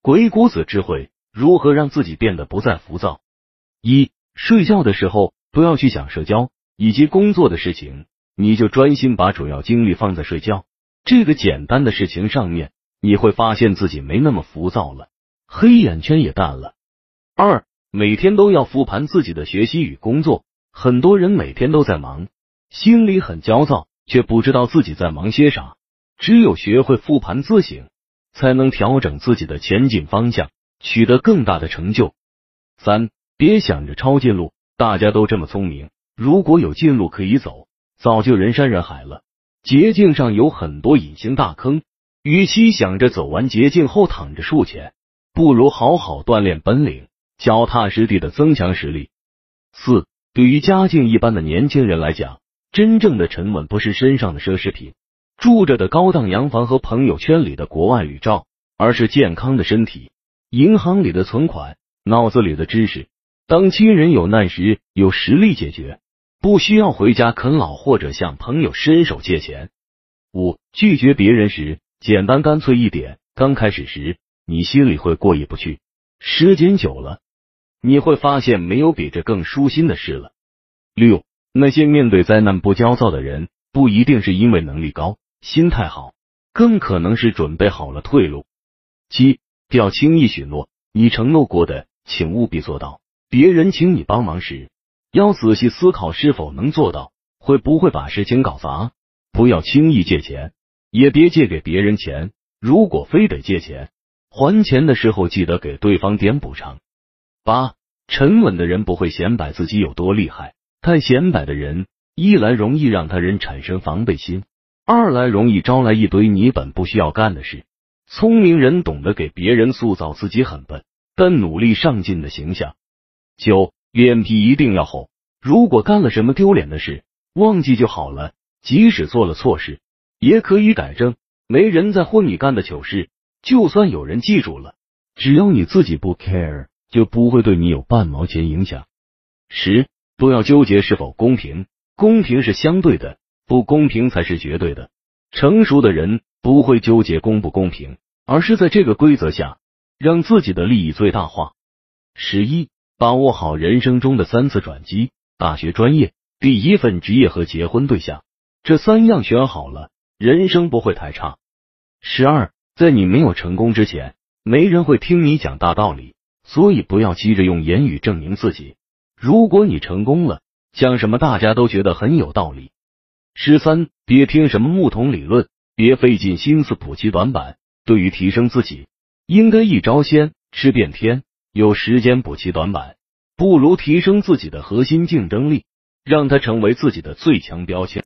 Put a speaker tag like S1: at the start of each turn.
S1: 鬼谷子智慧：如何让自己变得不再浮躁？一、睡觉的时候不要去想社交以及工作的事情，你就专心把主要精力放在睡觉这个简单的事情上面，你会发现自己没那么浮躁了，黑眼圈也淡了。二、每天都要复盘自己的学习与工作，很多人每天都在忙，心里很焦躁，却不知道自己在忙些啥。只有学会复盘自省，才能调整自己的前进方向，取得更大的成就。三，别想着抄近路，大家都这么聪明，如果有近路可以走，早就人山人海了。捷径上有很多隐形大坑，与其想着走完捷径后躺着数钱，不如好好锻炼本领，脚踏实地的增强实力。四，对于家境一般的年轻人来讲，真正的沉稳不是身上的奢侈品。住着的高档洋房和朋友圈里的国外旅照，而是健康的身体、银行里的存款、脑子里的知识。当亲人有难时，有实力解决，不需要回家啃老或者向朋友伸手借钱。五、拒绝别人时，简单干脆一点。刚开始时，你心里会过意不去，时间久了，你会发现没有比这更舒心的事了。六、那些面对灾难不焦躁的人，不一定是因为能力高。心态好，更可能是准备好了退路。七，不要轻易许诺，你承诺过的，请务必做到。别人请你帮忙时，要仔细思考是否能做到，会不会把事情搞砸。不要轻易借钱，也别借给别人钱。如果非得借钱，还钱的时候记得给对方点补偿。八，沉稳的人不会显摆自己有多厉害，太显摆的人，一来容易让他人产生防备心。二来容易招来一堆你本不需要干的事。聪明人懂得给别人塑造自己很笨但努力上进的形象。九，脸皮一定要厚。如果干了什么丢脸的事，忘记就好了。即使做了错事，也可以改正。没人在乎你干的糗事，就算有人记住了，只要你自己不 care，就不会对你有半毛钱影响。十，不要纠结是否公平，公平是相对的。不公平才是绝对的。成熟的人不会纠结公不公平，而是在这个规则下让自己的利益最大化。十一，把握好人生中的三次转机：大学专业、第一份职业和结婚对象。这三样选好了，人生不会太差。十二，在你没有成功之前，没人会听你讲大道理，所以不要急着用言语证明自己。如果你成功了，讲什么大家都觉得很有道理。十三，别听什么木桶理论，别费尽心思补齐短板。对于提升自己，应该一招鲜吃遍天。有时间补齐短板，不如提升自己的核心竞争力，让它成为自己的最强标签。